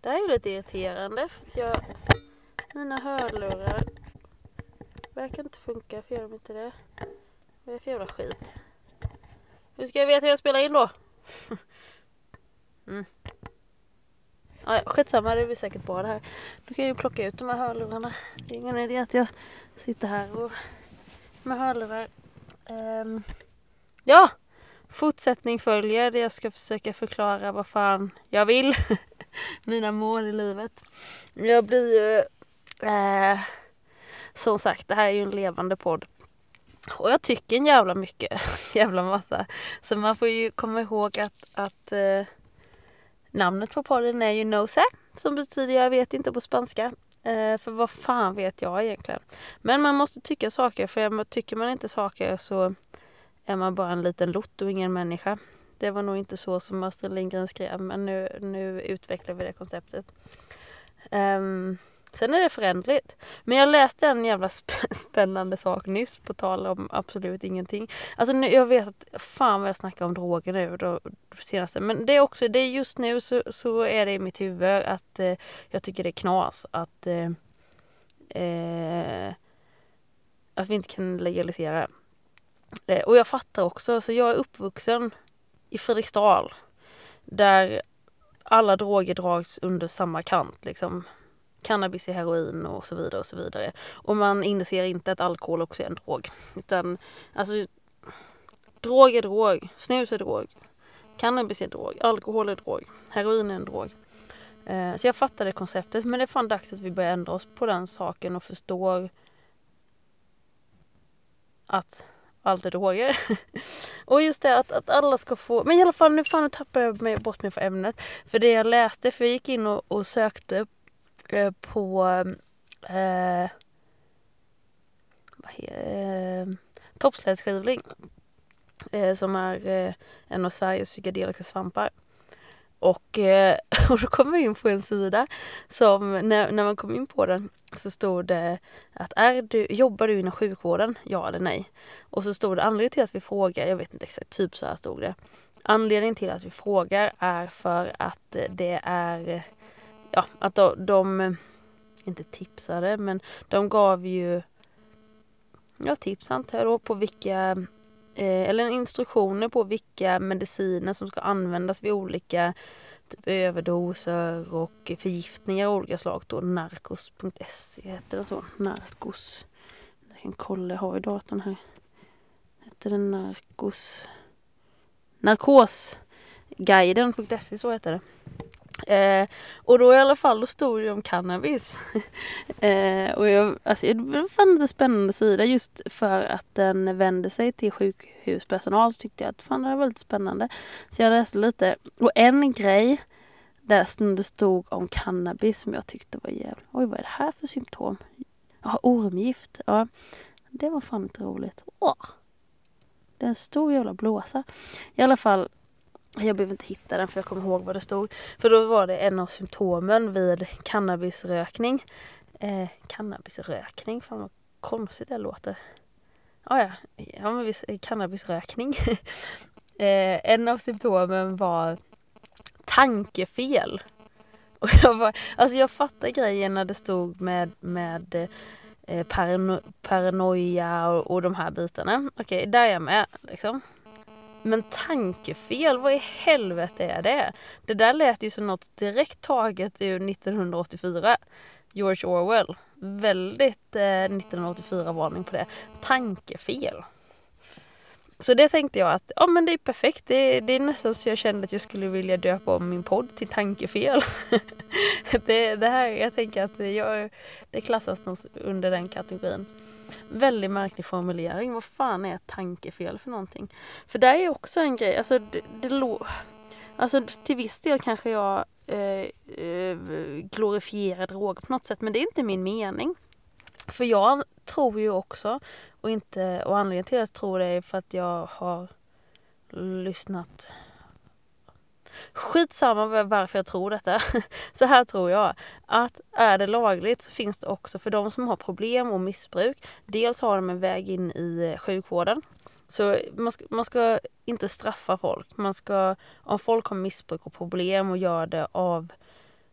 Det här är lite irriterande för att jag, mina hörlurar verkar inte funka. Varför gör de inte det? Vad är det för jävla skit? Hur ska jag veta hur jag spelar in då? mm. Aja, ja, skitsamma, det blir säkert bra det här. Då kan jag ju plocka ut de här hörlurarna. Det är ingen idé att jag sitter här och med hörlurar. Um, ja, fortsättning följer där jag ska försöka förklara vad fan jag vill. Mina mål i livet. Jag blir ju eh, som sagt, det här är ju en levande podd. Och jag tycker en jävla mycket, jävla massa. Så man får ju komma ihåg att, att eh, namnet på podden är ju Nose Som betyder jag vet inte på spanska. Eh, för vad fan vet jag egentligen. Men man måste tycka saker. För tycker man inte saker så är man bara en liten lott och ingen människa. Det var nog inte så som Astrid Lindgren skrev. Men nu, nu utvecklar vi det konceptet. Um, Sen är det förändligt. Men jag läste en jävla spännande sak nyss på tal om absolut ingenting. Alltså nu, jag vet att fan vad jag snackar om droger nu då, senaste. Men det är också, det är just nu så, så är det i mitt huvud att eh, jag tycker det är knas att eh, eh, att vi inte kan legalisera. Eh, och jag fattar också, så jag är uppvuxen i Fredriksdal där alla droger dras under samma kant liksom cannabis är heroin och så vidare och så vidare. Och man inser inte att alkohol också är en drog. Utan alltså drog är drog, snus är drog, cannabis är drog, alkohol är drog, heroin är en drog. Eh, så jag fattade konceptet men det är fan dags att vi börjar ändra oss på den saken och förstår att alltid droger. och just det att, att alla ska få, men i alla fall nu fan tappar jag mig bort mig för ämnet. För det jag läste, för jag gick in och, och sökte Eh, på eh, eh, toppslädskivling eh, som är eh, en av Sveriges psykedeliska svampar. Och, eh, och då kom jag in på en sida som när, när man kom in på den så stod det att är du, jobbar du inom sjukvården? Ja eller nej? Och så stod det anledningen till att vi frågar, jag vet inte exakt, typ så här stod det. Anledningen till att vi frågar är för att eh, det är eh, ja, att de, de, eh, inte tipsade, men de gav ju ja, tips antar jag då på vilka Eh, eller instruktioner på vilka mediciner som ska användas vid olika typ överdoser och förgiftningar av olika slag. Då narkos.se heter det så. Narkos. Jag kan kolla, jag har ju datorn här. Heter det narkos? Narkosguiden.se, så heter det. Eh, och då i alla fall, då stod det om cannabis. eh, och jag, alltså, det fann en spännande sida just för att den vände sig till sjukhuspersonal så tyckte jag att fan det var lite spännande. Så jag läste lite. Och en grej där som det stod om cannabis som jag tyckte var jävligt, oj vad är det här för symptom? Ja, ormgift. Ja, det var fan inte roligt. Åh. Det är en stor jävla blåsa. I alla fall jag behöver inte hitta den för jag kommer ihåg vad det stod. För då var det en av symptomen vid cannabisrökning. Eh, cannabisrökning, fan vad konstigt det låter. Ah, ja, ja men visst, eh, cannabisrökning. eh, en av symptomen var tankefel. Och jag var, alltså jag fattar grejen när det stod med, med eh, parano, paranoia och, och de här bitarna. Okej, okay, där är jag med liksom. Men tankefel, vad i helvete är det? Det där lät ju som något direkt taget ur 1984. George Orwell. Väldigt eh, 1984-varning på det. Tankefel. Så det tänkte jag att ja men det är perfekt. Det, det är nästan så jag kände att jag skulle vilja döpa om min podd till tankefel. det, det här, jag tänker att jag, det klassas nog under den kategorin. Väldigt märklig formulering. Vad fan är tankefel för någonting? För det är också en grej, alltså det, det Alltså till viss del kanske jag eh, eh, glorifierar droger på något sätt men det är inte min mening. För jag tror ju också, och, inte, och anledningen till att jag tror det är för att jag har lyssnat Skitsamma varför jag tror detta. Så här tror jag. Att är det lagligt så finns det också för de som har problem och missbruk. Dels har de en väg in i eh, sjukvården. Så man ska, man ska inte straffa folk. Man ska, om folk har missbruk och problem och gör det av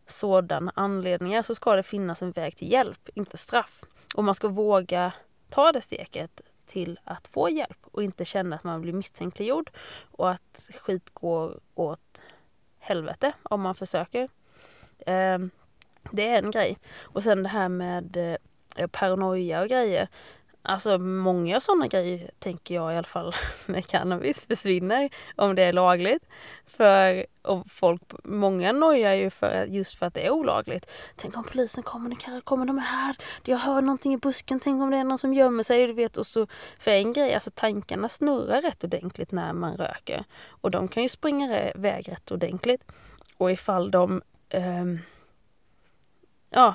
sådana anledningar så ska det finnas en väg till hjälp, inte straff. Och man ska våga ta det steget till att få hjälp och inte känna att man blir misstänkliggjord och att skit går åt helvete om man försöker. Eh, det är en grej. Och sen det här med eh, paranoia och grejer. Alltså många sådana grejer tänker jag i alla fall med cannabis försvinner om det är lagligt. För och folk, många nojar ju för, just för att det är olagligt. Tänk om polisen kommer, kommer de här? Jag hör någonting i busken, tänk om det är någon som gömmer sig. Du vet, och så, för en grej, alltså tankarna snurrar rätt ordentligt när man röker. Och de kan ju springa iväg rätt ordentligt. Och ifall de um, ja,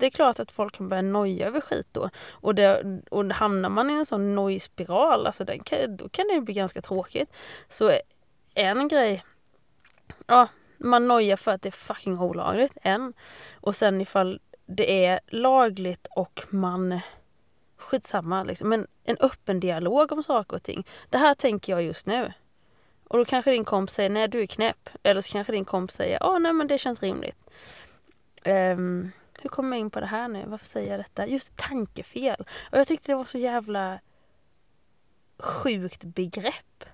det är klart att folk kan börja noja över skit då. Och, det, och hamnar man i en sån nojspiral, alltså den kan, då kan det ju bli ganska tråkigt. Så en grej, ja, man nojar för att det är fucking olagligt, en. Och sen ifall det är lagligt och man skitsamma liksom. Men en öppen dialog om saker och ting. Det här tänker jag just nu. Och då kanske din kompis säger nej du är knäpp. Eller så kanske din kompis säger ja nej men det känns rimligt. Um, hur kommer jag in på det här nu? Varför säger jag detta? Just tankefel. Och jag tyckte det var så jävla sjukt begrepp.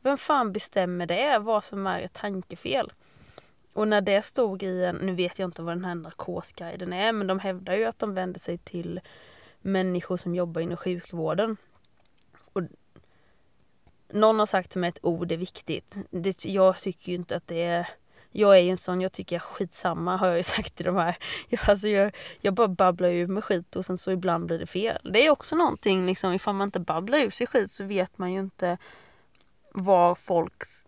Vem fan bestämmer det? Vad som är ett tankefel? Och när det stod i en, nu vet jag inte vad den här narkosguiden är, men de hävdar ju att de vänder sig till människor som jobbar inom sjukvården. Och någon har sagt till mig att oh, ord är viktigt. Det, jag tycker ju inte att det är jag är ju en sån, jag tycker jag skitsamma har jag ju sagt till de här. Jag, alltså jag, jag bara babblar ur med skit och sen så ibland blir det fel. Det är också någonting liksom, ifall man inte babblar ur sig skit så vet man ju inte var folks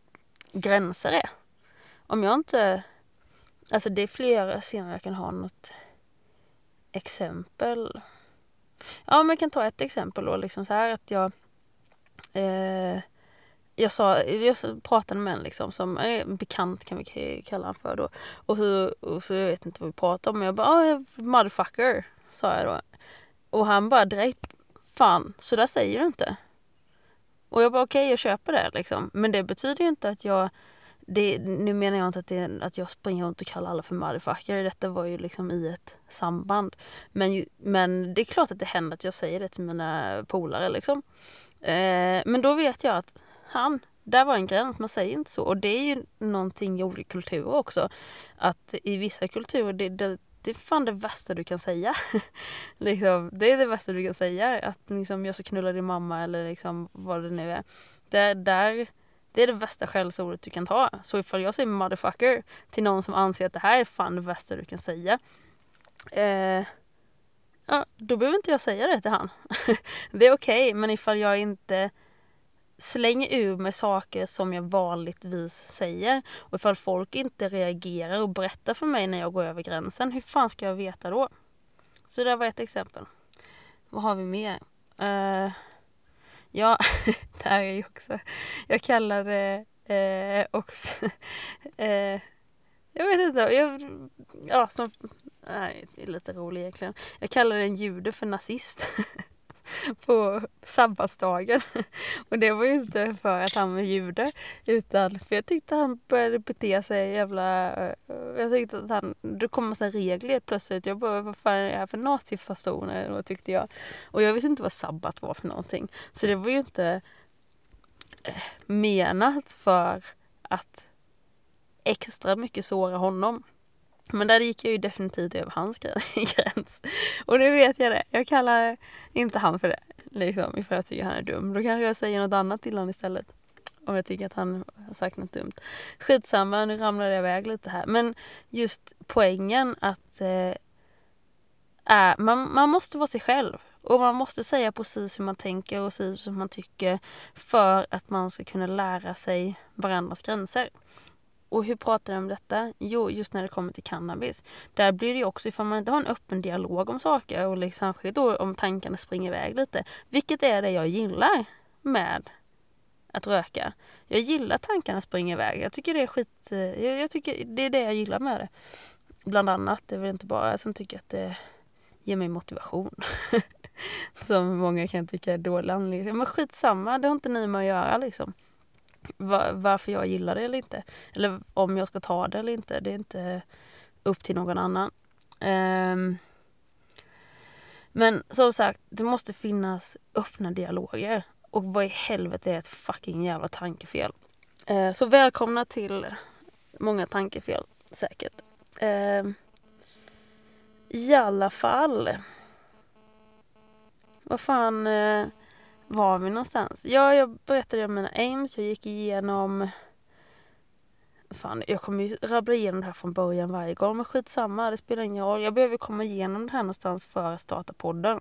gränser är. Om jag inte, alltså det är flera, se om jag kan ha något exempel. Ja men jag kan ta ett exempel då liksom så här att jag eh, jag sa, jag pratade med en liksom som eh, är bekant kan vi kalla honom för då. Och så, och så jag vet inte vad vi pratade om. Jag bara, oh, motherfucker, sa jag då. Och han bara direkt, fan, så där säger du inte. Och jag bara, okej, okay, jag köper det liksom. Men det betyder ju inte att jag det, nu menar jag inte att, det, att jag springer runt och kallar alla för motherfucker. Detta var ju liksom i ett samband. Men, men det är klart att det händer att jag säger det till mina polare liksom. Eh, men då vet jag att han, där var en gräns, man säger inte så. Och det är ju någonting i olika kulturer också. Att i vissa kulturer, det, det, det är fan det värsta du kan säga. liksom, det är det värsta du kan säga. Att liksom, jag ska knulla din mamma eller liksom vad det nu är. Det, där, det är det värsta skällsordet du kan ta. Så ifall jag säger motherfucker till någon som anser att det här är fan det värsta du kan säga. Eh, ja, då behöver inte jag säga det till han. det är okej, okay, men ifall jag inte Släng ur mig saker som jag vanligtvis säger. Och ifall folk inte reagerar och berättar för mig när jag går över gränsen, hur fan ska jag veta då? Så det var ett exempel. Vad har vi mer? Uh, ja, det här är ju också... Jag kallar det uh, också... uh, jag vet inte. Jag, ja, som, nej, det är lite roligt egentligen. Jag kallar en jude för nazist. på sabbatsdagen. Och det var ju inte för att han var jude utan för jag tyckte han började bete sig jävla... Eh, jag tyckte att han... Det kom massa regler plötsligt. Jag bara, vad fan är det här för nazifasoner? Och tyckte jag. Och jag visste inte vad sabbat var för någonting. Så det var ju inte eh, menat för att extra mycket såra honom. Men där gick jag ju definitivt över hans gräns. Och nu vet jag det. Jag kallar inte han för det. Liksom, ifall jag tycker han är dum. Då kanske jag säger något annat till honom istället. Om jag tycker att han har sagt något dumt. Skitsamma, nu ramlade jag iväg lite här. Men just poängen att eh, är, man, man måste vara sig själv. Och man måste säga precis hur man tänker och precis som man tycker för att man ska kunna lära sig varandras gränser. Och hur pratar de om detta? Jo, just när det kommer till cannabis. Där blir det ju också, ifall man inte har en öppen dialog om saker och liksom då om tankarna springer iväg lite. Vilket är det jag gillar med att röka. Jag gillar tankarna springer iväg. Jag tycker det är skit... Eh, jag, jag, tycker det är det jag gillar med det. Bland annat. Det är väl inte bara... Sen tycker jag att det ger mig motivation. Som många kan tycka är dålig anledning. Men skitsamma, det har inte ni med att göra liksom va- varför jag gillar det eller inte. Eller om jag ska ta det eller inte. Det är inte upp till någon annan. Um, men som sagt, det måste finnas öppna dialoger. Och vad i helvete är ett fucking jävla tankefel? Uh, så välkomna till många tankefel säkert. Uh, I alla fall. Vad fan Uh, var vi någonstans? Ja, jag berättade om mina aims. Jag gick igenom... Fan, jag kommer ju rabbla igenom det här från början varje gång. Men skitsamma, det spelar ingen roll. Jag behöver komma igenom det här någonstans för att starta podden.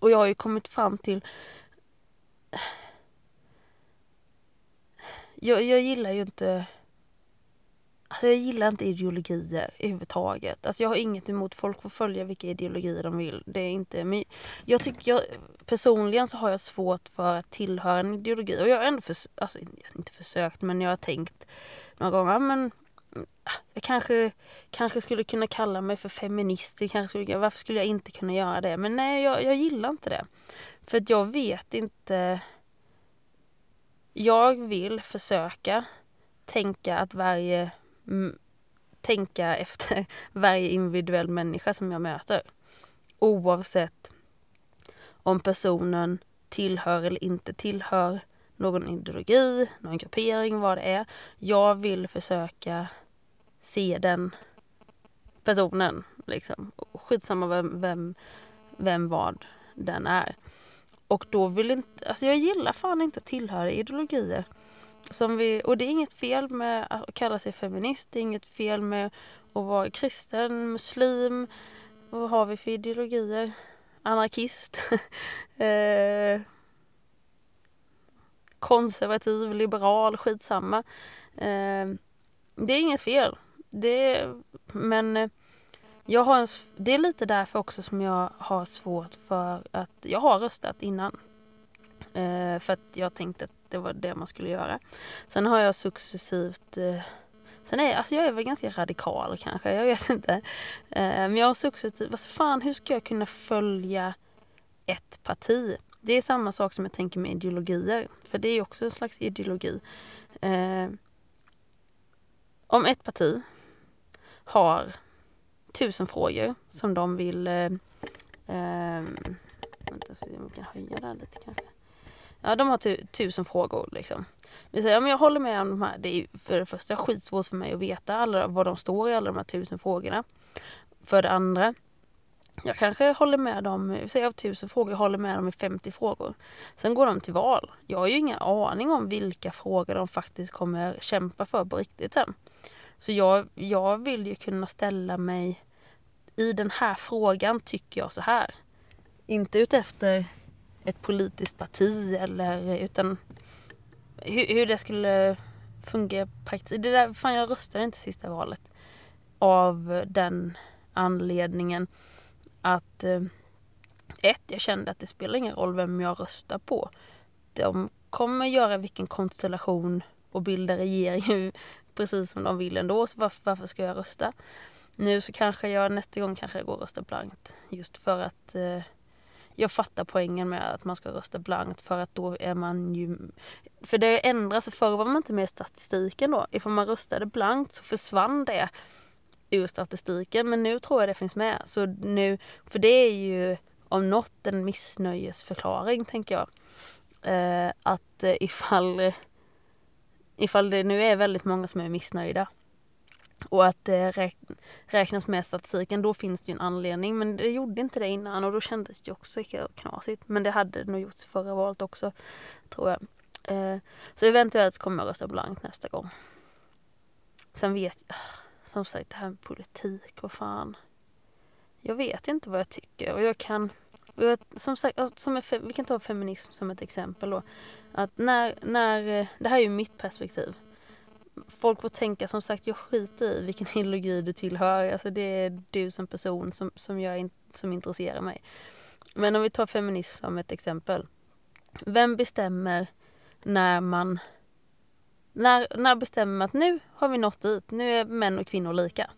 Och jag har ju kommit fram till jag, jag gillar ju inte Alltså jag gillar inte ideologier överhuvudtaget. Alltså jag har inget emot folk får följa vilka ideologier de vill. Det är inte men jag tycker jag personligen så har jag svårt för att tillhöra en ideologi och jag har ändå för, alltså inte försökt men jag har tänkt några gånger men jag kanske, kanske skulle kunna kalla mig för feminist. Kanske skulle, varför skulle jag inte kunna göra det? Men nej, jag, jag gillar inte det. För att jag vet inte jag vill försöka tänka att varje tänka efter varje individuell människa som jag möter. Oavsett om personen tillhör eller inte tillhör någon ideologi, någon gruppering, vad det är. Jag vill försöka se den personen liksom. Skitsamma vem, vem, vem vad den är. Och då vill inte, alltså jag gillar fan inte att tillhöra ideologier. Som vi, och det är inget fel med att kalla sig feminist, det är inget fel med att vara kristen, muslim. Vad har vi för ideologier? Anarkist. eh, konservativ, liberal, skitsamma. Eh, det är inget fel. Det, men eh, jag har en, det är lite därför också som jag har svårt för att, jag har röstat innan. Eh, för att jag tänkte att det var det man skulle göra. Sen har jag successivt eh, Sen är alltså jag är väl ganska radikal kanske, jag vet inte. Eh, men jag har successivt, vad fan hur ska jag kunna följa ett parti? Det är samma sak som jag tänker med ideologier, för det är också en slags ideologi. Eh, om ett parti har tusen frågor som de vill... Eh, eh, vänta, så jag kan höja där lite kanske. Ja, de har tu, tusen frågor liksom. Vi säger, ja, men jag håller med om de här. Det är för det första skitsvårt för mig att veta alla, vad de står i alla de här tusen frågorna. För det andra, jag kanske håller med dem, vi säger av tusen frågor, jag håller med dem i 50 frågor. Sen går de till val. Jag har ju ingen aning om vilka frågor de faktiskt kommer kämpa för på riktigt sen. Så jag, jag vill ju kunna ställa mig i den här frågan tycker jag så här. Inte utefter ett politiskt parti eller utan hur, hur det skulle fungera praktiskt. Det där, fan jag röstade inte sista valet. Av den anledningen att eh, ett, jag kände att det spelar ingen roll vem jag röstar på. De kommer göra vilken konstellation och bilda regering precis som de vill ändå, så varför, varför ska jag rösta? Nu så kanske jag nästa gång kanske jag går och röstar blankt. Just för att eh, jag fattar poängen med att man ska rösta blankt för att då är man ju... För det ändras, förr var man inte med i statistiken då. Ifall man röstade blankt så försvann det ur statistiken men nu tror jag det finns med. Så nu, för det är ju om något en missnöjesförklaring tänker jag. Eh, att eh, ifall, ifall det nu är väldigt många som är missnöjda och att eh, det räknas med statistiken, då finns det ju en anledning. Men det gjorde inte det innan och då kändes det också knasigt. Men det hade nog gjorts förra valet också, tror jag. Eh, så eventuellt kommer jag rösta blankt nästa gång. Sen vet jag, som sagt det här med politik, vad fan. Jag vet inte vad jag tycker och jag kan som sagt, som är, vi kan ta feminism som ett exempel då. Att när, när, eh, det här är ju mitt perspektiv folk får tänka, som sagt, jag skiter i vilken ideologi du tillhör. Alltså det är du som person som, som, jag, som intresserar mig. Men om vi tar feminism som ett exempel. Vem bestämmer när man... När, när bestämmer man att nu har vi nått dit, nu är män och kvinnor lika?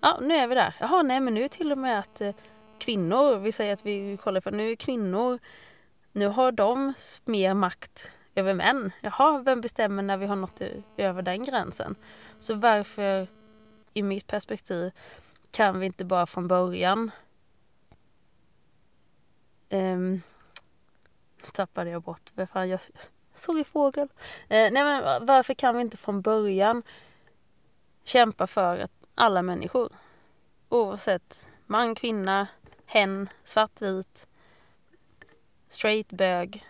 Ja, nu är vi där. Jaha, nej men nu är till och med att eh, kvinnor, vi säger att vi kollar för nu är kvinnor, nu har de mer makt över män. Jaha, vem bestämmer när vi har nått över den gränsen? Så varför, i mitt perspektiv, kan vi inte bara från början ehm, um, tappade jag bort, vad fan jag såg i fågel. Eh, nej men varför kan vi inte från början kämpa för att alla människor oavsett man, kvinna, hen, svartvit, straight, bög,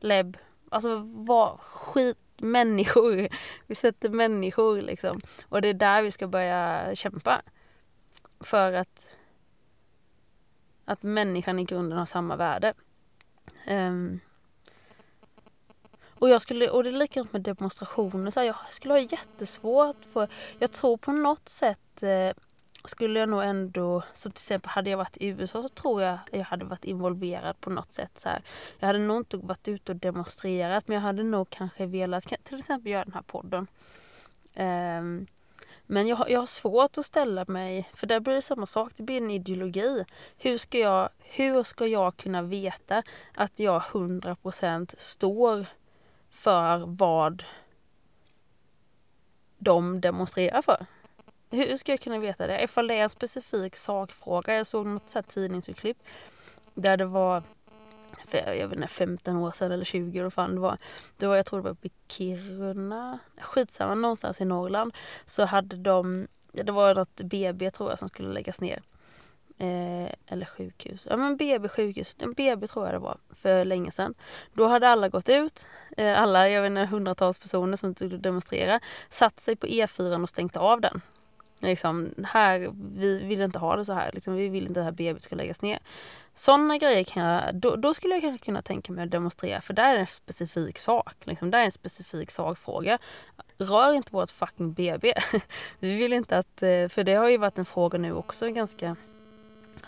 lebb, alltså vad skit människor. Vi sätter människor liksom. Och det är där vi ska börja kämpa. För att, att människan i grunden har samma värde. Um, och, jag skulle, och det är likadant med demonstrationer. Så här, jag skulle ha jättesvårt för... Jag tror på något sätt eh, skulle jag nog ändå... Så till exempel hade jag varit i USA så tror jag jag hade varit involverad på något sätt. Så här. Jag hade nog inte varit ute och demonstrerat men jag hade nog kanske velat till exempel göra den här podden. Um, men jag, jag har svårt att ställa mig, för där blir det samma sak, det blir en ideologi. Hur ska jag, hur ska jag kunna veta att jag 100% står för vad de demonstrerar för? Hur ska jag kunna veta det? Ifall det är en specifik sakfråga. Jag såg något så här tidningsurklipp där det var för jag vet inte, 15 år sedan eller 20 eller fan det var. Det var, jag tror det var uppe i Kiruna, skitsamma, någonstans i Norrland. Så hade de, det var något BB tror jag som skulle läggas ner. Eh, eller sjukhus. Ja men BB sjukhus. BB tror jag det var för länge sedan. Då hade alla gått ut. Eh, alla, jag vet inte, hundratals personer som skulle demonstrera. Satt sig på E4 och stängt av den. Liksom, här, vi vill inte ha det så här. Liksom, vi vill inte att det här BB ska läggas ner. Sådana grejer kan jag, då, då, skulle jag kanske kunna tänka mig att demonstrera för där är en specifik sak. Liksom, Det är en specifik sakfråga. Rör inte vårt fucking BB. vi vill inte att, eh, för det har ju varit en fråga nu också ganska,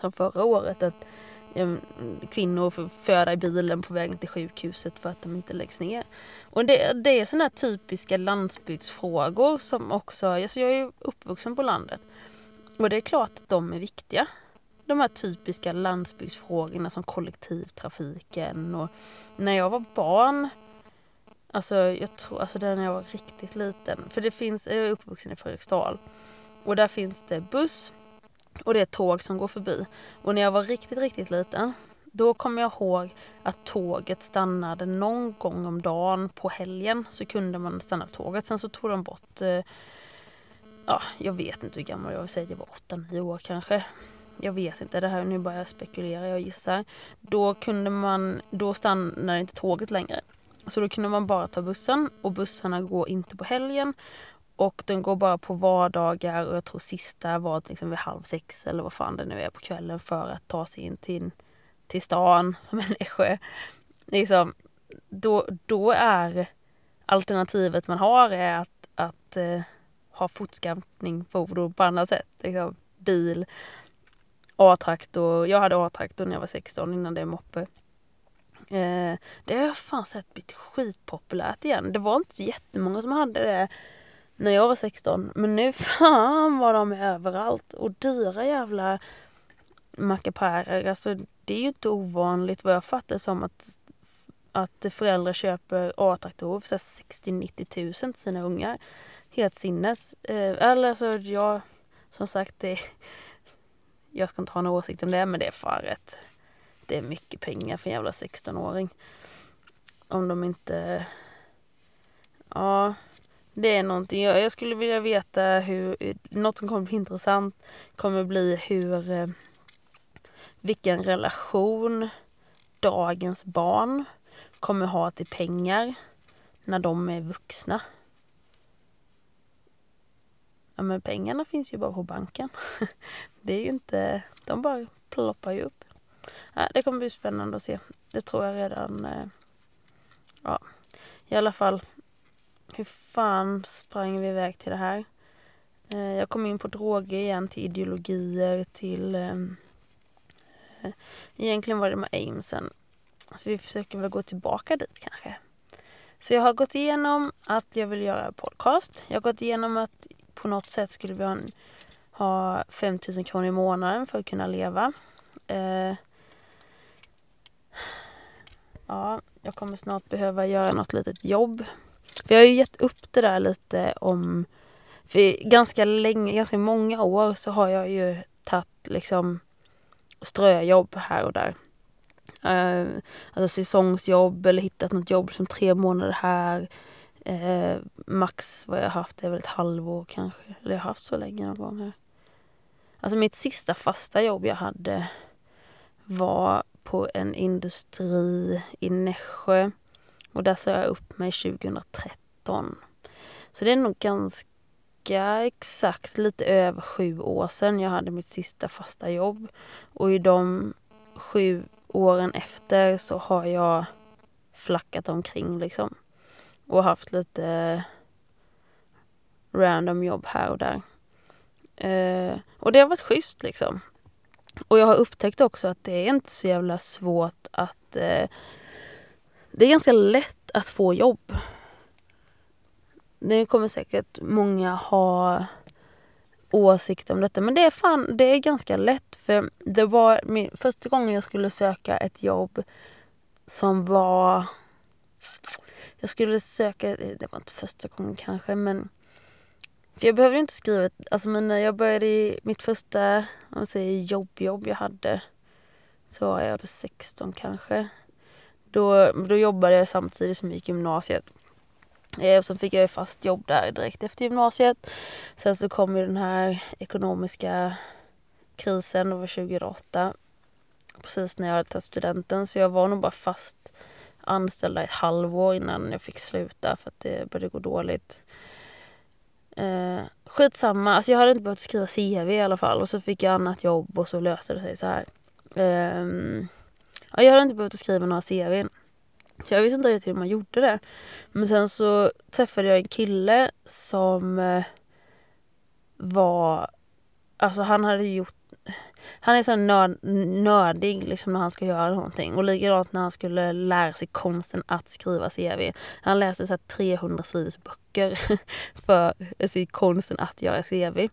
som förra året, att Eh, kvinnor får föda i bilen på vägen till sjukhuset för att de inte läggs ner. Och det, det är sådana typiska landsbygdsfrågor som också, alltså jag är ju uppvuxen på landet. Och det är klart att de är viktiga. De här typiska landsbygdsfrågorna som kollektivtrafiken och när jag var barn Alltså jag tror, alltså när jag var riktigt liten. För det finns, jag är uppvuxen i Fredriksdal. Och där finns det buss och det är tåg som går förbi. Och när jag var riktigt, riktigt liten då kommer jag ihåg att tåget stannade någon gång om dagen på helgen så kunde man stanna på tåget. Sen så tog de bort, eh, ja jag vet inte hur gammal jag var, säger jag var 8-9 år kanske. Jag vet inte, det här nu bara jag spekulera, jag gissar. Då kunde man, då stannade inte tåget längre. Så då kunde man bara ta bussen och bussarna går inte på helgen. Och den går bara på vardagar och jag tror sista var liksom vid halv sex eller vad fan det nu är på kvällen för att ta sig in till, till stan som människa. Nässjö. Liksom, då, då är alternativet man har är att, att eh, ha fortskaffning fordon på annat sätt. Liksom, bil, A-traktor. Jag hade A-traktor när jag var 16 innan det är moppe. Eh, det har jag fan sett blivit skitpopulärt igen. Det var inte jättemånga som hade det när jag var 16. Men nu fan var de överallt. Och dyra jävla mackapärer. Alltså det är ju inte ovanligt vad jag fattar som att, att föräldrar köper A-traktorer för 60-90 tusen till sina ungar. Helt sinnes. Eh, eller alltså jag, som sagt det jag ska inte ha någon åsikt om det men det är fan rätt. Det är mycket pengar för en jävla 16-åring. Om de inte... Ja, det är någonting. Jag, jag skulle vilja veta hur... Något som kommer bli intressant kommer bli hur... Eh, vilken relation dagens barn kommer ha till pengar när de är vuxna. Ja men pengarna finns ju bara på banken. Det är ju inte, de bara ploppar ju upp. Ja, det kommer bli spännande att se. Det tror jag redan, eh, ja i alla fall. Hur fan sprang vi iväg till det här? Eh, jag kom in på droger igen, till ideologier, till ehm, eh, Egentligen var det med aimsen. Så vi försöker väl gå tillbaka dit kanske. Så jag har gått igenom att jag vill göra podcast. Jag har gått igenom att på något sätt skulle vi ha, en, ha 5000 kronor i månaden för att kunna leva. Eh, ja, jag kommer snart behöva göra något litet jobb. För jag har ju gett upp det där lite om... För ganska länge, ganska många år så har jag ju tagit liksom ströjobb här och där. Uh, alltså säsongsjobb eller hittat något jobb som tre månader här. Uh, max vad jag haft är väl ett halvår kanske. Eller jag har haft så länge någon gång här. Alltså mitt sista fasta jobb jag hade var på en industri i Nässjö. Och där sa jag upp mig 2013. Så det är nog ganska exakt lite över sju år sedan jag hade mitt sista fasta jobb. Och i de sju åren efter så har jag flackat omkring liksom. Och haft lite random jobb här och där. Eh, och det har varit schysst liksom. Och jag har upptäckt också att det är inte så jävla svårt att... Eh, det är ganska lätt att få jobb. Det kommer säkert många ha åsikter om detta. Men det är fan, det är ganska lätt. För det var min första gången jag skulle söka ett jobb som var... Jag skulle söka, det var inte första gången kanske men för jag behövde inte skriva, alltså mina, jag började i mitt första, om man säger jobbjobb jag hade, så var jag 16 kanske. Då, då jobbade jag samtidigt som jag gick gymnasiet. Eh, och så fick jag fast jobb där direkt efter gymnasiet. Sen så kom ju den här ekonomiska krisen, det var 2008. Precis när jag hade tagit studenten, så jag var nog bara fast anställd ett halvår innan jag fick sluta för att det började gå dåligt. Eh, skitsamma, alltså jag hade inte behövt skriva CV i alla fall och så fick jag annat jobb och så löste det sig så här. Eh, ja, jag hade inte behövt skriva några CV. Så jag visste inte riktigt hur man gjorde det. Men sen så träffade jag en kille som eh, var, alltså han hade gjort han är så nörd, nördig liksom när han ska göra någonting. Och likadant när han skulle lära sig konsten att skriva CV. Han läste så 300 sidors böcker för alltså, konsten att göra CV.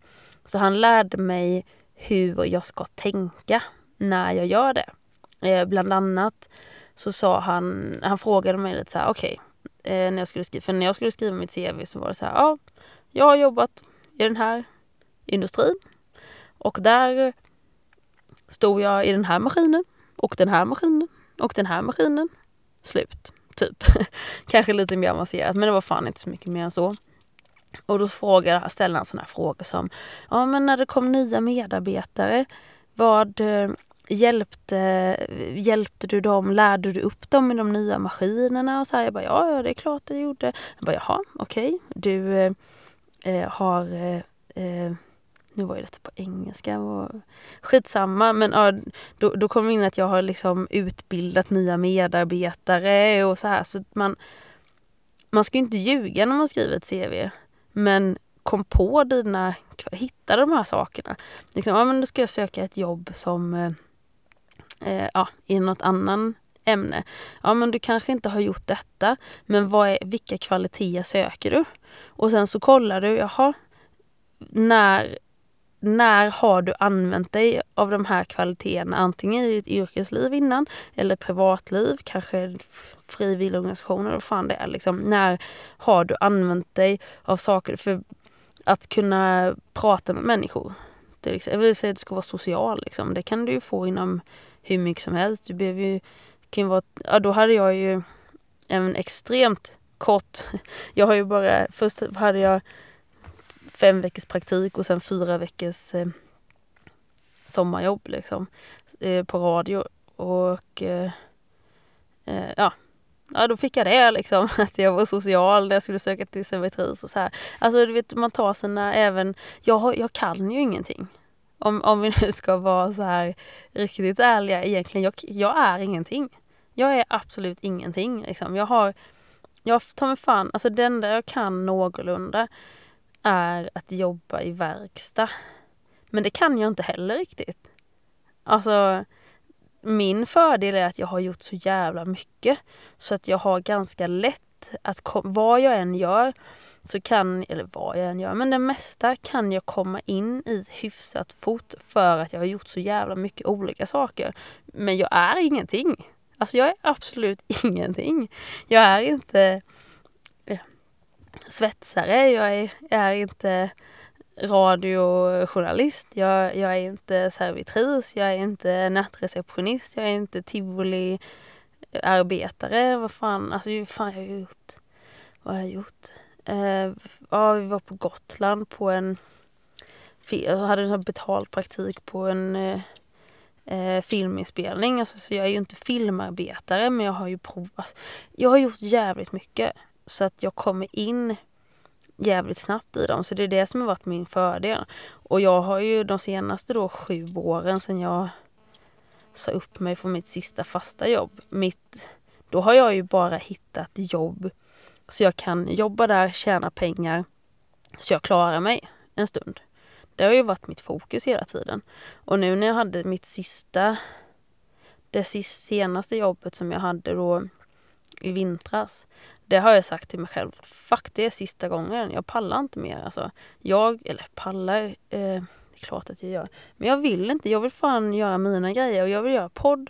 Så han lärde mig hur jag ska tänka när jag gör det. Eh, bland annat så sa han, han frågade mig lite så här, okej, okay, eh, när jag skulle skriva, för när jag skulle skriva mitt CV så var det så här, ja, jag har jobbat i den här industrin och där stod jag i den här maskinen och den här maskinen och den här maskinen. Slut, typ. Kanske lite mer avancerat men det var fan inte så mycket mer än så. Och då frågade, ställde han sådana frågor som, ja men när det kom nya medarbetare, vad eh, hjälpte, eh, hjälpte du dem, lärde du upp dem med de nya maskinerna och så här. Jag bara, ja, ja det är klart jag gjorde. Jag bara, jaha, okej, okay. du eh, eh har eh, eh, nu var ju detta på engelska och skitsamma men ja, då, då kom in att jag har liksom utbildat nya medarbetare och så här så man man ska ju inte ljuga när man skriver ett CV men kom på dina, hitta de här sakerna. Liksom, ja men då ska jag söka ett jobb som eh, ja, i något annan ämne. Ja men du kanske inte har gjort detta men vad är, vilka kvaliteter söker du? Och sen så kollar du, jaha, när när har du använt dig av de här kvaliteterna antingen i ditt yrkesliv innan eller privatliv, kanske frivilligorganisationer, och vad fan det är liksom. När har du använt dig av saker för att kunna prata med människor? Till exempel, jag vill säga att du ska vara social liksom. Det kan du ju få inom hur mycket som helst. Du behöver ju, kan vara, ja då hade jag ju en extremt kort, jag har ju bara, först hade jag fem veckors praktik och sen fyra veckors eh, sommarjobb liksom eh, på radio och eh, eh ja Ja då fick jag det liksom, att jag var social när jag skulle söka till servitris och så här. Alltså du vet man tar sina även, jag, jag kan ju ingenting. Om, om vi nu ska vara så här riktigt ärliga egentligen, jag, jag är ingenting. Jag är absolut ingenting liksom. Jag har, jag tar mig fan, alltså det enda jag kan någorlunda är att jobba i verkstad. Men det kan jag inte heller riktigt. Alltså, min fördel är att jag har gjort så jävla mycket så att jag har ganska lätt att vad jag än gör så kan, eller vad jag än gör, men det mesta kan jag komma in i hyfsat fort för att jag har gjort så jävla mycket olika saker. Men jag är ingenting. Alltså jag är absolut ingenting. Jag är inte eh, svetsare, jag är, jag är inte radiojournalist, jag, jag är inte servitris, jag är inte nattreceptionist, jag är inte tivoli arbetare, Vad fan, alltså vad fan jag har gjort? Vad har jag gjort? Uh, ja, vi var på Gotland på en jag hade en betald praktik på en eh, eh, filminspelning. Alltså, så jag är ju inte filmarbetare men jag har ju provat. Alltså, jag har gjort jävligt mycket så att jag kommer in jävligt snabbt i dem. Så det är det som har varit min fördel. Och jag har ju de senaste då sju åren sedan jag sa upp mig från mitt sista fasta jobb. Mitt, då har jag ju bara hittat jobb så jag kan jobba där, tjäna pengar så jag klarar mig en stund. Det har ju varit mitt fokus hela tiden. Och nu när jag hade mitt sista, det senaste jobbet som jag hade då i vintras. Det har jag sagt till mig själv, fuck det är sista gången, jag pallar inte mer alltså. Jag, eller pallar, eh, klart att jag gör. Men jag vill inte, jag vill fan göra mina grejer och jag vill göra podd.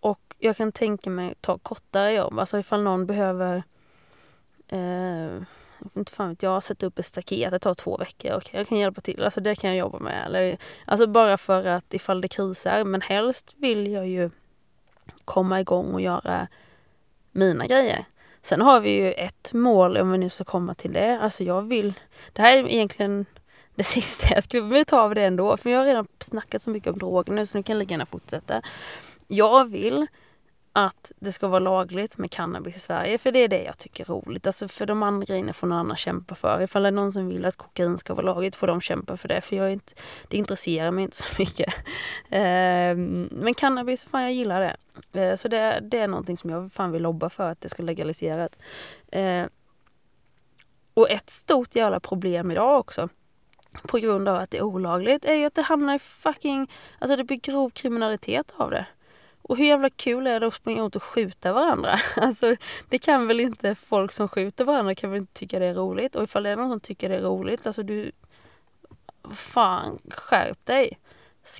Och jag kan tänka mig ta kortare jobb, alltså ifall någon behöver eh, inte fan vet jag, sätta upp ett staket, det tar två veckor, okej okay, jag kan hjälpa till, alltså det kan jag jobba med. Eller, alltså bara för att ifall det krisar, men helst vill jag ju komma igång och göra mina grejer. Sen har vi ju ett mål om vi nu ska komma till det. Alltså jag vill, det här är egentligen det sista jag skulle vilja ta av det ändå, för jag har redan snackat så mycket om droger nu så nu kan jag lika gärna fortsätta. Jag vill att det ska vara lagligt med cannabis i Sverige. För det är det jag tycker är roligt. Alltså för de andra grejerna får någon annan kämpa för. Ifall det är någon som vill att kokain ska vara lagligt får de kämpa för det. För jag är inte, det intresserar mig inte så mycket. Ehm, men cannabis, fan jag gillar det. Eh, så det, det är någonting som jag fan vill lobba för att det ska legaliseras. Eh, och ett stort jävla problem idag också på grund av att det är olagligt är ju att det hamnar i fucking, alltså det blir grov kriminalitet av det. Och hur jävla kul är det att springa runt och skjuta varandra? Alltså det kan väl inte folk som skjuter varandra kan väl inte tycka det är roligt? Och ifall det är någon som tycker det är roligt, alltså du... Fan, skärp dig!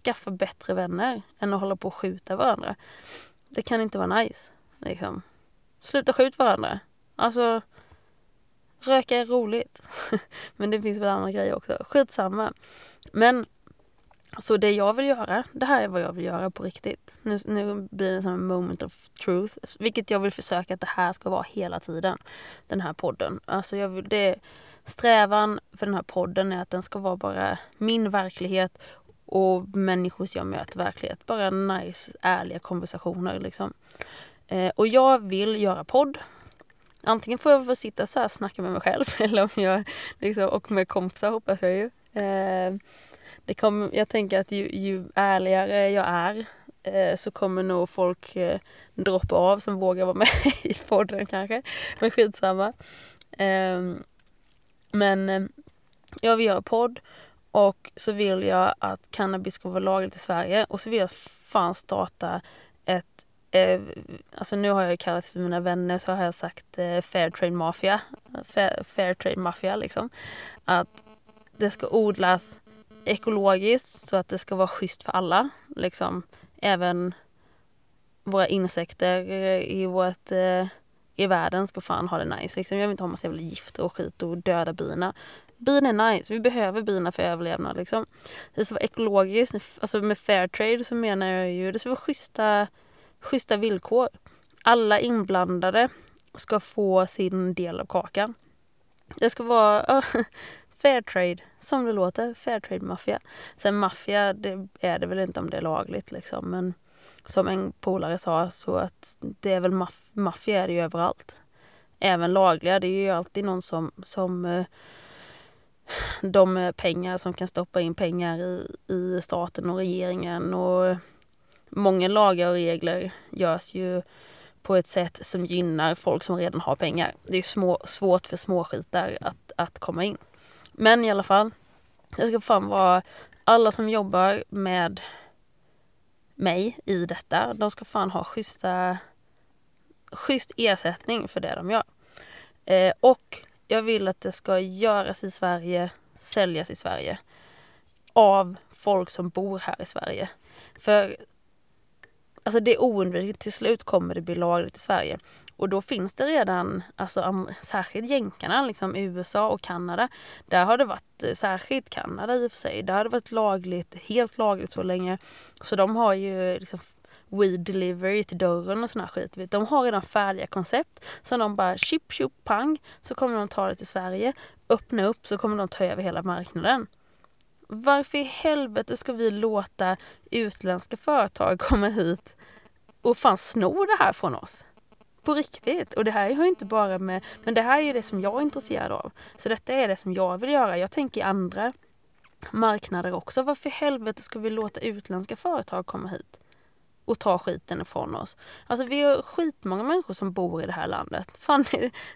Skaffa bättre vänner än att hålla på och skjuta varandra. Det kan inte vara nice. Liksom. Sluta skjuta varandra. Alltså, röka är roligt. Men det finns väl andra grejer också. Skitsamma. Men så det jag vill göra, det här är vad jag vill göra på riktigt. Nu, nu blir det som en moment of truth, vilket jag vill försöka att det här ska vara hela tiden. Den här podden. Alltså jag vill, det, strävan för den här podden är att den ska vara bara min verklighet och människors jag möter verklighet. Bara nice, ärliga konversationer liksom. Eh, och jag vill göra podd. Antingen får jag få sitta så här och snacka med mig själv eller om jag liksom, och med kompisar hoppas jag ju. Eh, det kom, jag tänker att ju, ju ärligare jag är eh, så kommer nog folk eh, droppa av som vågar vara med i podden kanske. Men skitsamma. Ehm, eh, men jag vill göra podd och så vill jag att cannabis ska vara lagligt i Sverige och så vill jag fan starta eh, Alltså nu har jag ju kallats för mina vänner så har jag sagt eh, Fairtrade Mafia. Fair, Fairtrade Mafia liksom. Att det ska odlas ekologiskt så att det ska vara schysst för alla. Liksom även våra insekter eh, i vårt eh, i världen ska fan ha det nice. Liksom. Jag vill inte ha massa jävla gifter och skit och döda bina. Bin är nice, vi behöver bina för överlevnad liksom. Det ska vara ekologiskt, alltså med fair trade så menar jag ju det ska vara schyssta, schyssta villkor. Alla inblandade ska få sin del av kakan. Det ska vara Fairtrade, som det låter. Fairtrade maffia. Sen maffia, det är det väl inte om det är lagligt liksom. Men som en polare sa så att det är väl maff maffia är det ju överallt. Även lagliga, det är ju alltid någon som, som eh, de pengar som kan stoppa in pengar i, i staten och regeringen och många lagar och regler görs ju på ett sätt som gynnar folk som redan har pengar. Det är små, svårt för småskitar att, att komma in. Men i alla fall. Det ska fan vara alla som jobbar med mig i detta. De ska fan ha schyssta, schysst ersättning för det de gör. Eh, och jag vill att det ska göras i Sverige, säljas i Sverige. Av folk som bor här i Sverige. För alltså det är oundvikligt, till slut kommer det bli lagligt i Sverige. Och då finns det redan, alltså särskilt jänkarna, liksom USA och Kanada. Där har det varit, eh, särskilt Kanada i och för sig, där har det varit lagligt, helt lagligt så länge. Så de har ju liksom weed delivery till dörren och sån här skit. De har redan färdiga koncept. Så de bara chip chip pang så kommer de ta det till Sverige. Öppna upp så kommer de ta över hela marknaden. Varför i helvete ska vi låta utländska företag komma hit och fan sno det här från oss? På riktigt. Och det här har ju inte bara med, men det här är ju det som jag är intresserad av. Så detta är det som jag vill göra. Jag tänker andra marknader också. Varför i helvete ska vi låta utländska företag komma hit? och ta skiten ifrån oss. Alltså vi har skitmånga människor som bor i det här landet. Fan,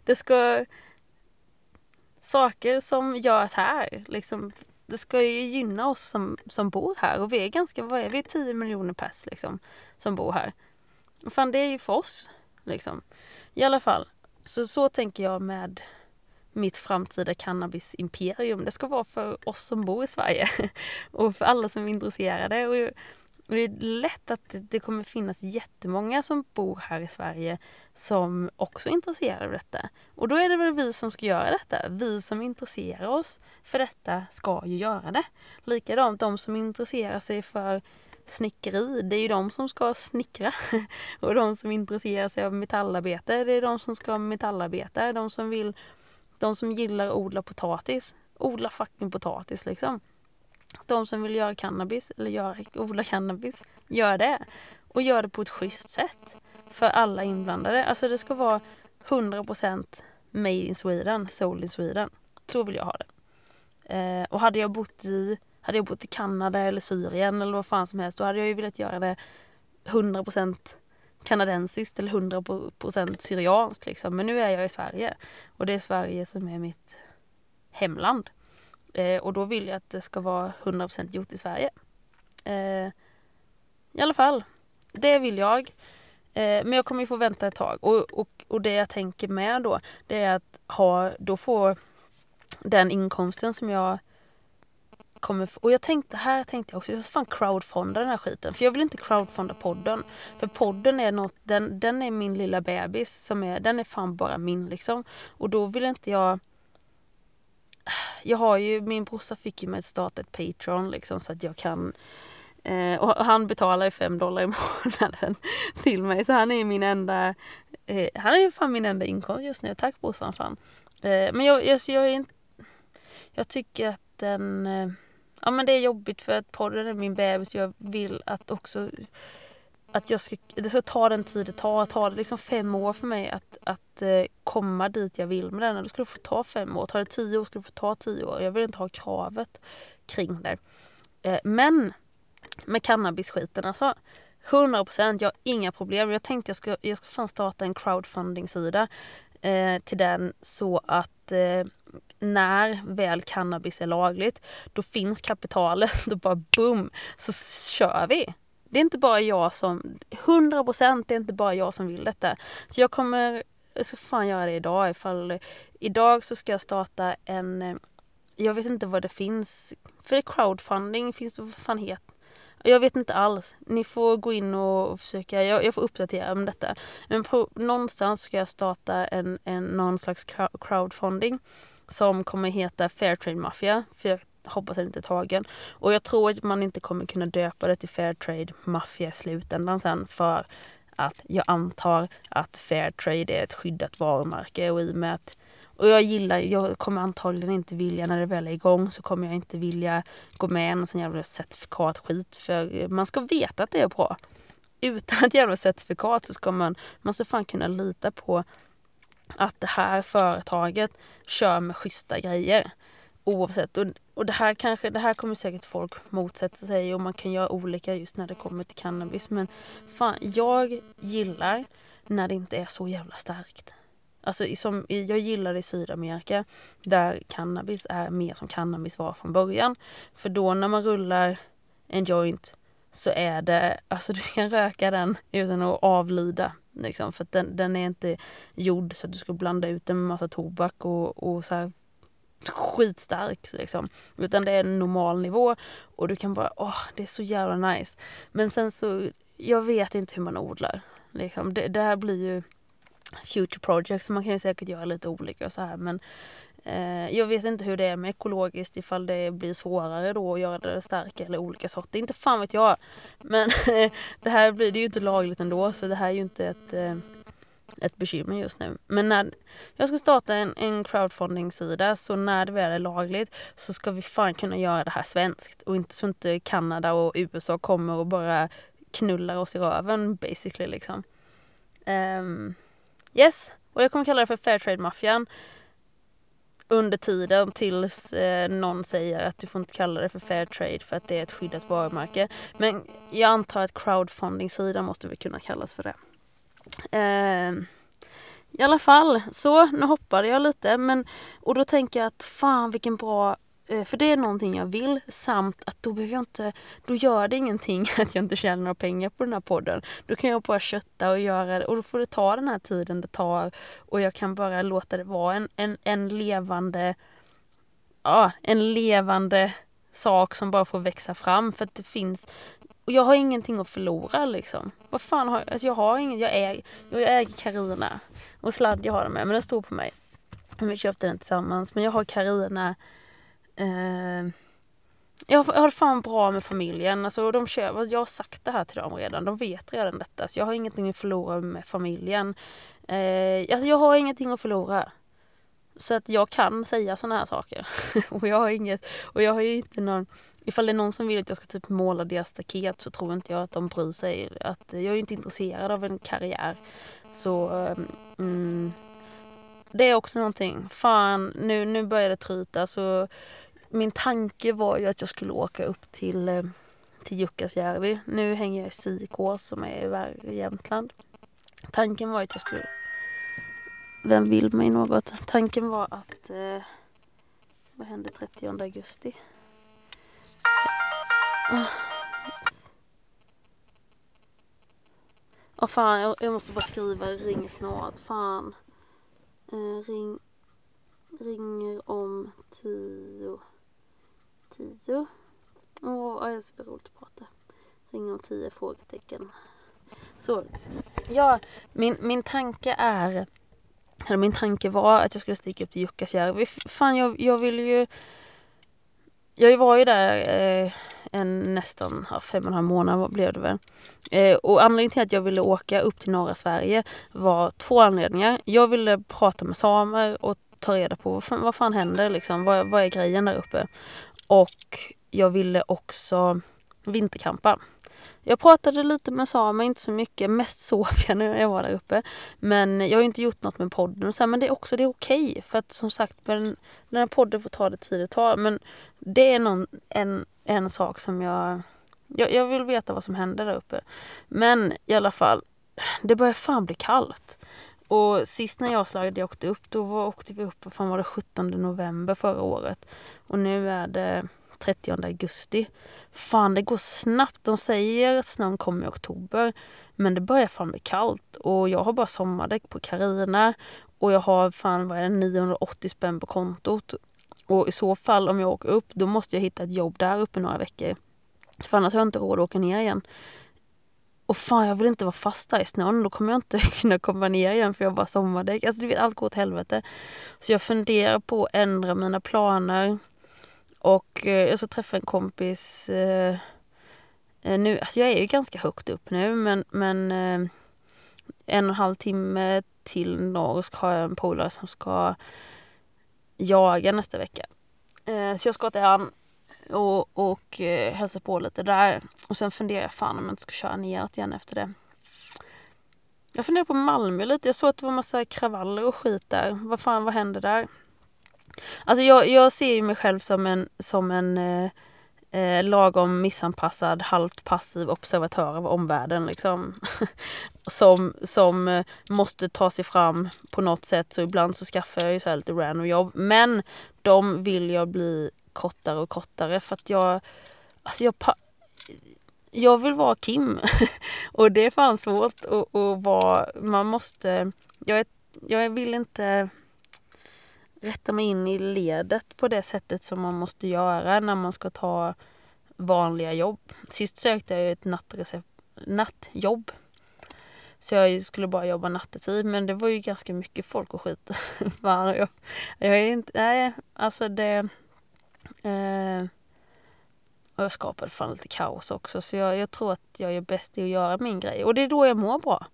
det ska... Saker som görs här, liksom, det ska ju gynna oss som, som bor här och vi är ganska, vad är vi, 10 miljoner pers liksom, som bor här. Fan, det är ju för oss, liksom. I alla fall, så, så tänker jag med mitt framtida cannabisimperium. Det ska vara för oss som bor i Sverige och för alla som är intresserade. Och det är lätt att det kommer finnas jättemånga som bor här i Sverige som också är intresserade av detta. Och då är det väl vi som ska göra detta. Vi som intresserar oss för detta ska ju göra det. Likadant de som intresserar sig för snickeri, det är ju de som ska snickra. Och de som intresserar sig av metallarbete, det är de som ska metallarbeta. De som vill, de som gillar att odla potatis, odla fucking potatis liksom. De som vill göra cannabis, eller göra, odla cannabis, gör det. Och gör det på ett schysst sätt. För alla inblandade. Alltså det ska vara 100% made in Sweden, sold in Sweden. Så vill jag ha det. Eh, och hade jag bott i hade jag bott i Kanada eller Syrien eller vad fan som helst då hade jag ju velat göra det 100% kanadensiskt eller 100% syrianskt liksom. Men nu är jag i Sverige och det är Sverige som är mitt hemland. Eh, och då vill jag att det ska vara 100% gjort i Sverige. Eh, I alla fall, det vill jag. Eh, men jag kommer ju få vänta ett tag. Och, och, och det jag tänker med då, det är att ha, då få den inkomsten som jag kommer. Och jag tänkte, här tänkte jag också, jag ska fan crowdfonda den här skiten. För jag vill inte crowdfonda podden. För podden är något, den, den är min lilla bebis som är, den är fan bara min liksom. Och då vill inte jag jag har ju, min brorsa fick ju mig att starta ett Patreon liksom så att jag kan eh, och han betalar ju fem dollar i månaden till mig så han är min enda, eh, han är ju fan min enda inkomst just nu. Tack brorsan fan. Eh, men jag, jag, jag är inte, jag tycker att den, eh, ja men det är jobbigt för att podden är min bebis. Jag vill att också att jag ska, det ska ta den tid det tar. Tar det liksom fem år för mig att, att eh, komma dit jag vill med den, då ska det få ta fem år. Tar det tio år ska det få ta tio år. Jag vill inte ha kravet kring det. Eh, men med cannabisskiten alltså. 100 procent, jag har inga problem. Jag tänkte jag ska, jag ska fan starta en crowdfunding-sida eh, till den så att eh, när väl cannabis är lagligt, då finns kapitalet. Då bara boom, så kör vi. Det är inte bara jag som, 100% det är inte bara jag som vill detta. Så jag kommer, jag ska fan göra det idag ifall, idag så ska jag starta en, eh, jag vet inte vad det finns, för det crowdfunding finns det, vad fan heter jag vet inte alls. Ni får gå in och försöka, jag, jag får uppdatera om detta. Men på, någonstans ska jag starta en, en, någon slags crowdfunding som kommer heta Fairtrade Mafia. För jag hoppas den inte är tagen. Och jag tror att man inte kommer kunna döpa det till Fairtrade Mafia i slutändan sen för att jag antar att Fairtrade är ett skyddat varumärke och i och med att och jag gillar, jag kommer antagligen inte vilja när det väl är igång så kommer jag inte vilja gå med i någon sån jävla certifikatskit för man ska veta att det är bra. Utan ett jävla certifikat så ska man, man ska fan kunna lita på att det här företaget kör med schyssta grejer. Oavsett. Och, och det här kanske, det här kommer säkert folk motsätta sig och man kan göra olika just när det kommer till cannabis. Men fan, jag gillar när det inte är så jävla starkt. Alltså som, jag gillar det i Sydamerika där cannabis är mer som cannabis var från början. För då när man rullar en joint så är det, alltså du kan röka den utan att avlida. Liksom, för den, den är inte gjord så att du ska blanda ut den med massa tobak och, och så här skitstark liksom. Utan det är en normal nivå och du kan bara, åh det är så jävla nice. Men sen så jag vet inte hur man odlar. Liksom. Det, det här blir ju future projects, så man kan ju säkert göra lite olika och så här men Eh, jag vet inte hur det är med ekologiskt ifall det blir svårare då att göra det starkare eller olika sorter. Inte fan vet jag. Men det här blir det ju inte lagligt ändå så det här är ju inte ett eh, ett bekymmer just nu. Men när jag ska starta en, en crowdfunding-sida så när det väl är lagligt så ska vi fan kunna göra det här svenskt och inte så inte Kanada och USA kommer och bara knullar oss i röven basically liksom. Um, yes, och jag kommer kalla det för Fairtrade-maffian under tiden tills eh, någon säger att du får inte kalla det för Fairtrade för att det är ett skyddat varumärke. Men jag antar att crowdfunding-sidan måste väl kunna kallas för det. Eh, I alla fall, så nu hoppade jag lite men och då tänker jag att fan vilken bra Eh, för det är någonting jag vill samt att då behöver jag inte, då gör det ingenting att jag inte tjänar några pengar på den här podden. Då kan jag bara kötta och göra det och då får det ta den här tiden det tar och jag kan bara låta det vara en, en, en levande, ja, en levande sak som bara får växa fram för att det finns, och jag har ingenting att förlora liksom. Vad fan har jag? Alltså jag har inget. Jag äger, jag äger Carina. Och sladd jag har den med. Men den står på mig. Vi köpte den tillsammans. Men jag har Carina. Eh, jag har det fan bra med familjen. Alltså de kör, jag har sagt det här till dem redan. De vet redan detta. Så jag har ingenting att förlora med familjen. Eh, alltså jag har ingenting att förlora. Så att jag kan säga sådana här saker. och jag har inget, och jag har ju inte någon Ifall det är någon som vill att jag ska typ måla deras staket så tror inte jag att de bryr sig. Att jag är inte intresserad av en karriär. Så ehm, mm, det är också någonting. Fan, nu, nu börjar det tryta så min tanke var ju att jag skulle åka upp till, eh, till Jukkasjärvi. Nu hänger jag i Sikås som är i Jämtland. Tanken var att jag skulle... Vem vill mig något? Tanken var att... Eh, vad hände 30 augusti? Ah, Åh oh, ah, fan, jag, jag, måste bara skriva ring snart. Fan. Eh, ring. Ringer om tio. Tio. Åh, oh, det är superroligt roligt att prata. Ring om tio frågetecken. Så. Ja, min, min tanke är. Eller min tanke var att jag skulle sticka upp till Jukkasjärvi. Fan, jag, jag vill ju. Jag var ju där. Eh, en nästan ja, fem och en halv månad blev det väl. Eh, och anledningen till att jag ville åka upp till norra Sverige var två anledningar. Jag ville prata med samer och ta reda på vad fan, vad fan händer liksom, vad, vad är grejen där uppe? Och jag ville också vinterkampa. Jag pratade lite med Sama, inte så mycket. Mest sov jag när jag var där uppe. Men jag har inte gjort något med podden och så här, men det är också det är okej. För att som sagt, den, den här podden får ta det tid det tar. Men det är någon, en, en sak som jag, jag... Jag vill veta vad som händer där uppe. Men i alla fall, det börjar fan bli kallt. Och sist när jag och jag åkte upp, då var, åkte vi upp, vad fan var det, 17 november förra året. Och nu är det 30 augusti. Fan det går snabbt. De säger att snön kommer i oktober. Men det börjar fan bli kallt. Och jag har bara sommardäck på Carina. Och jag har fan vad är det, 980 spänn på kontot. Och i så fall om jag åker upp då måste jag hitta ett jobb där uppe några veckor. För annars har jag inte råd att åka ner igen. Och fan jag vill inte vara fast där i snön. Då kommer jag inte kunna komma ner igen för jag har bara sommardäck. Alltså du vet allt går åt helvete. Så jag funderar på att ändra mina planer. Och eh, jag ska träffa en kompis eh, eh, nu, alltså jag är ju ganska högt upp nu men, men eh, en och en halv timme till norr ska jag en polare som ska jaga nästa vecka. Eh, så jag ska till han och, och eh, hälsa på lite där. Och sen funderar jag fan om jag inte ska köra neråt igen efter det. Jag funderar på Malmö lite. Jag såg att det var massa kravaller och skit där. Vad fan, vad händer där? Alltså jag, jag ser ju mig själv som en, som en eh, eh, lagom missanpassad, halvt passiv observatör av omvärlden liksom. som, som eh, måste ta sig fram på något sätt så ibland så skaffar jag ju så lite random jobb. Men de vill jag bli kortare och kortare för att jag, alltså jag jag vill vara Kim och det är fan svårt att, att vara, man måste, jag, är, jag vill inte rätta mig in i ledet på det sättet som man måste göra när man ska ta vanliga jobb. Sist sökte jag ett nattjobb. Så jag skulle bara jobba nattetid men det var ju ganska mycket folk och skit. jag, jag är inte, nej alltså det eh, och jag skapade fan lite kaos också så jag, jag tror att jag gör bäst i att göra min grej och det är då jag mår bra.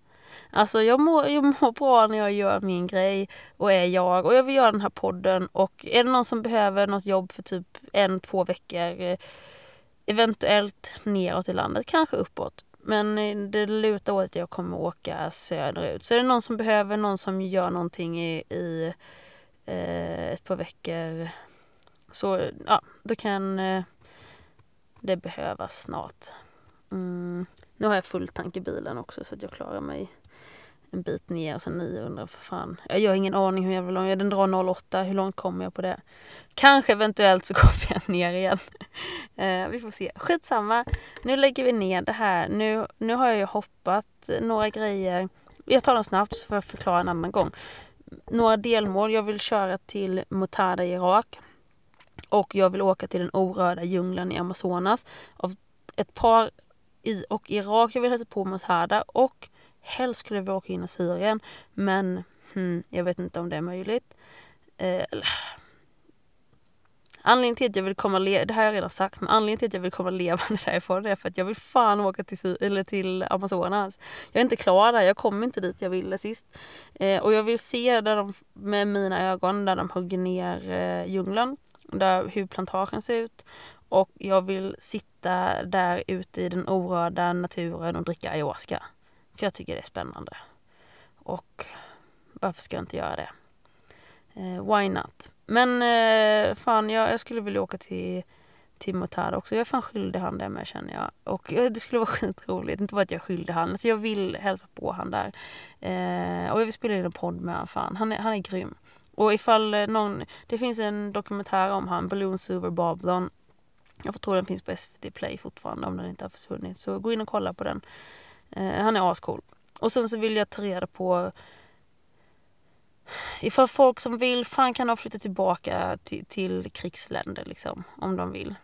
Alltså jag mår, jag mår bra när jag gör min grej och är jag och jag vill göra den här podden och är det någon som behöver något jobb för typ en, två veckor eh, eventuellt neråt i landet, kanske uppåt. Men eh, det lutar åt att jag kommer åka söderut. Så är det någon som behöver någon som gör någonting i, i eh, ett par veckor så ja, då kan eh, det behövas snart. Mm. Nu har jag full tank i bilen också så att jag klarar mig en bit ner och sen 900 för fan. Jag har ingen aning hur jävla lång, den drar 08, hur långt kommer jag på det? Kanske eventuellt så kommer jag ner igen. eh, vi får se. Skitsamma. Nu lägger vi ner det här. Nu, nu har jag ju hoppat några grejer. Jag tar dem snabbt så får jag förklara en annan gång. Några delmål. Jag vill köra till Mutada i Irak. Och jag vill åka till den orörda djungeln i Amazonas. Av ett par i och Irak jag vill hälsa på Mutada och helst skulle jag vilja åka in i Syrien. Men hmm, jag vet inte om det är möjligt. Eh, Anledningen till att jag vill komma, det har jag redan sagt, men anledningen till att jag vill komma levande därifrån är för att jag vill fan åka till, eller till Amazonas. Jag är inte klar där, jag kommer inte dit jag ville sist. Eh, och jag vill se där de, med mina ögon där de hugger ner eh, djungeln, där, hur plantagen ser ut. Och jag vill sitta där ute i den orörda naturen och dricka ayahuasca. För jag tycker det är spännande. Och varför ska jag inte göra det? Eh, why not? Men eh, fan, jag, jag skulle vilja åka till, till också. Jag är fan skyldig han det med känner jag. Och eh, det skulle vara skitroligt. Inte bara att jag är skyldig han. Alltså jag vill hälsa på han där. Eh, och jag vill spela in en podd med han fan. Han är, han är grym. Och ifall eh, någon, det finns en dokumentär om han, Balloon Over Babylon. Jag får tro den finns på SVT Play fortfarande om den inte har försvunnit. Så gå in och kolla på den. Eh, han är ascool. Och sen så vill jag ta reda på ifall folk som vill, fan kan de flytta tillbaka till, till krigsländer liksom, om de vill.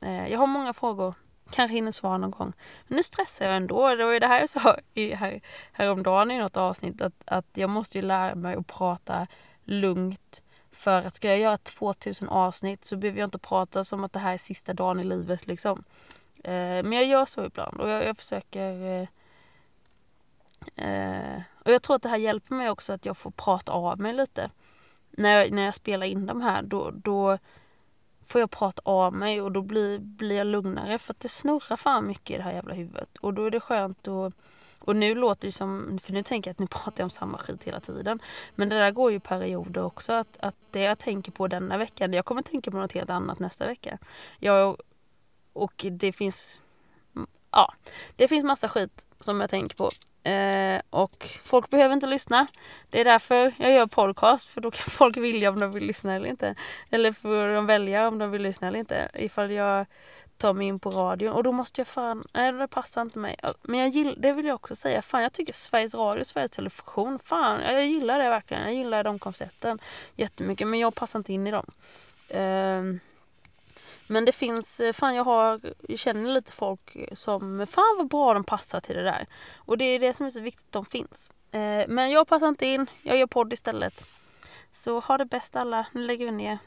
Eh, jag har många frågor, kanske hinner svara någon gång. Men nu stressar jag ändå. Det var ju det här jag sa i, här, häromdagen i något avsnitt, att, att jag måste ju lära mig att prata lugnt. För att ska jag göra 2000 avsnitt så behöver jag inte prata som att det här är sista dagen i livet liksom. Eh, men jag gör så ibland och jag, jag försöker eh, Eh, och jag tror att det här hjälper mig också att jag får prata av mig lite. När jag, när jag spelar in de här då, då får jag prata av mig och då blir, blir jag lugnare för att det snurrar fan mycket i det här jävla huvudet. Och då är det skönt att och nu låter det som, för nu tänker jag att nu pratar jag om samma skit hela tiden. Men det där går ju perioder också. Att, att det jag tänker på denna veckan, jag kommer tänka på något helt annat nästa vecka. Jag, och det finns, ja, det finns massa skit som jag tänker på. Eh, och folk behöver inte lyssna. Det är därför jag gör podcast för då kan folk vilja om de vill lyssna eller inte. Eller får de välja om de vill lyssna eller inte. Ifall jag ta mig in på radion och då måste jag fan, nej det passar inte mig. Men jag gillar, det vill jag också säga, fan jag tycker Sveriges Radio, Sveriges Television, fan jag gillar det verkligen. Jag gillar de koncepten jättemycket men jag passar inte in i dem. Ehm, men det finns, eh, fan jag har, jag känner lite folk som, fan vad bra de passar till det där. Och det är det som är så viktigt, de finns. Eh, men jag passar inte in, jag gör podd istället. Så ha det bäst alla, nu lägger vi ner.